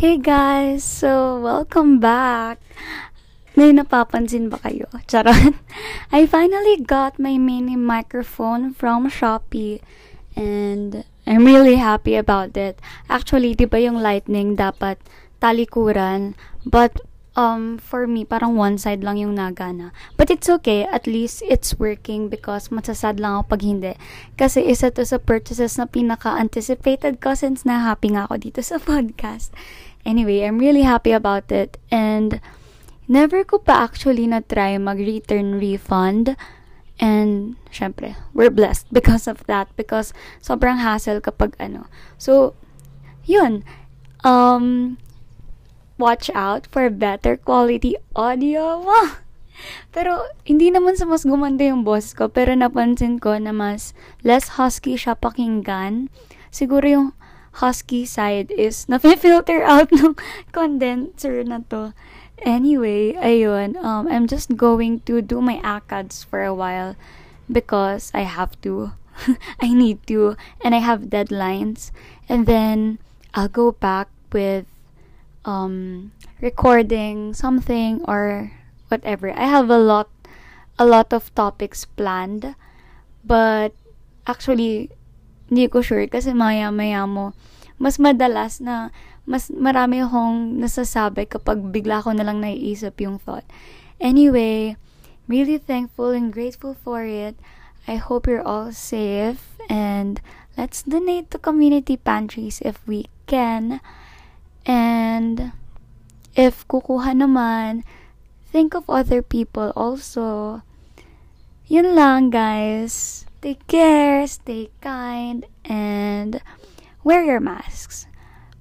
Hey guys! So, welcome back! May napapansin ba kayo? Charot! I finally got my mini microphone from Shopee and I'm really happy about it. Actually, di ba yung lightning dapat talikuran? But um, for me, parang one side lang yung nagana. But it's okay. At least it's working because masasad lang ako pag hindi. Kasi isa to sa purchases na pinaka-anticipated ko since na happy nga ako dito sa podcast. Anyway, I'm really happy about it. And never ko pa actually na-try mag-return refund. And, syempre, we're blessed because of that. Because sobrang hassle kapag ano. So, yun. Um, watch out for better quality audio. Pero, hindi naman sa mas gumanda yung boss ko. Pero napansin ko na mas less husky siya pakinggan. Siguro yung husky side is na-filter out ng condenser na to. Anyway, ayun. Um, I'm just going to do my ACADS for a while because I have to. I need to. And I have deadlines. And then, I'll go back with um, recording something or whatever. I have a lot a lot of topics planned but actually hindi ko sure kasi maya-maya mo mas madalas na mas marami akong nasasabi kapag bigla ko na lang naiisip yung thought. Anyway, really thankful and grateful for it. I hope you're all safe and let's donate to community pantries if we can. And if kukuha naman, think of other people also. Yun lang, guys. Take care, stay kind, and wear your masks.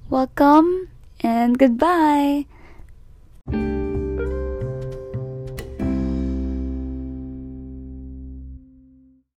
Welcome and goodbye.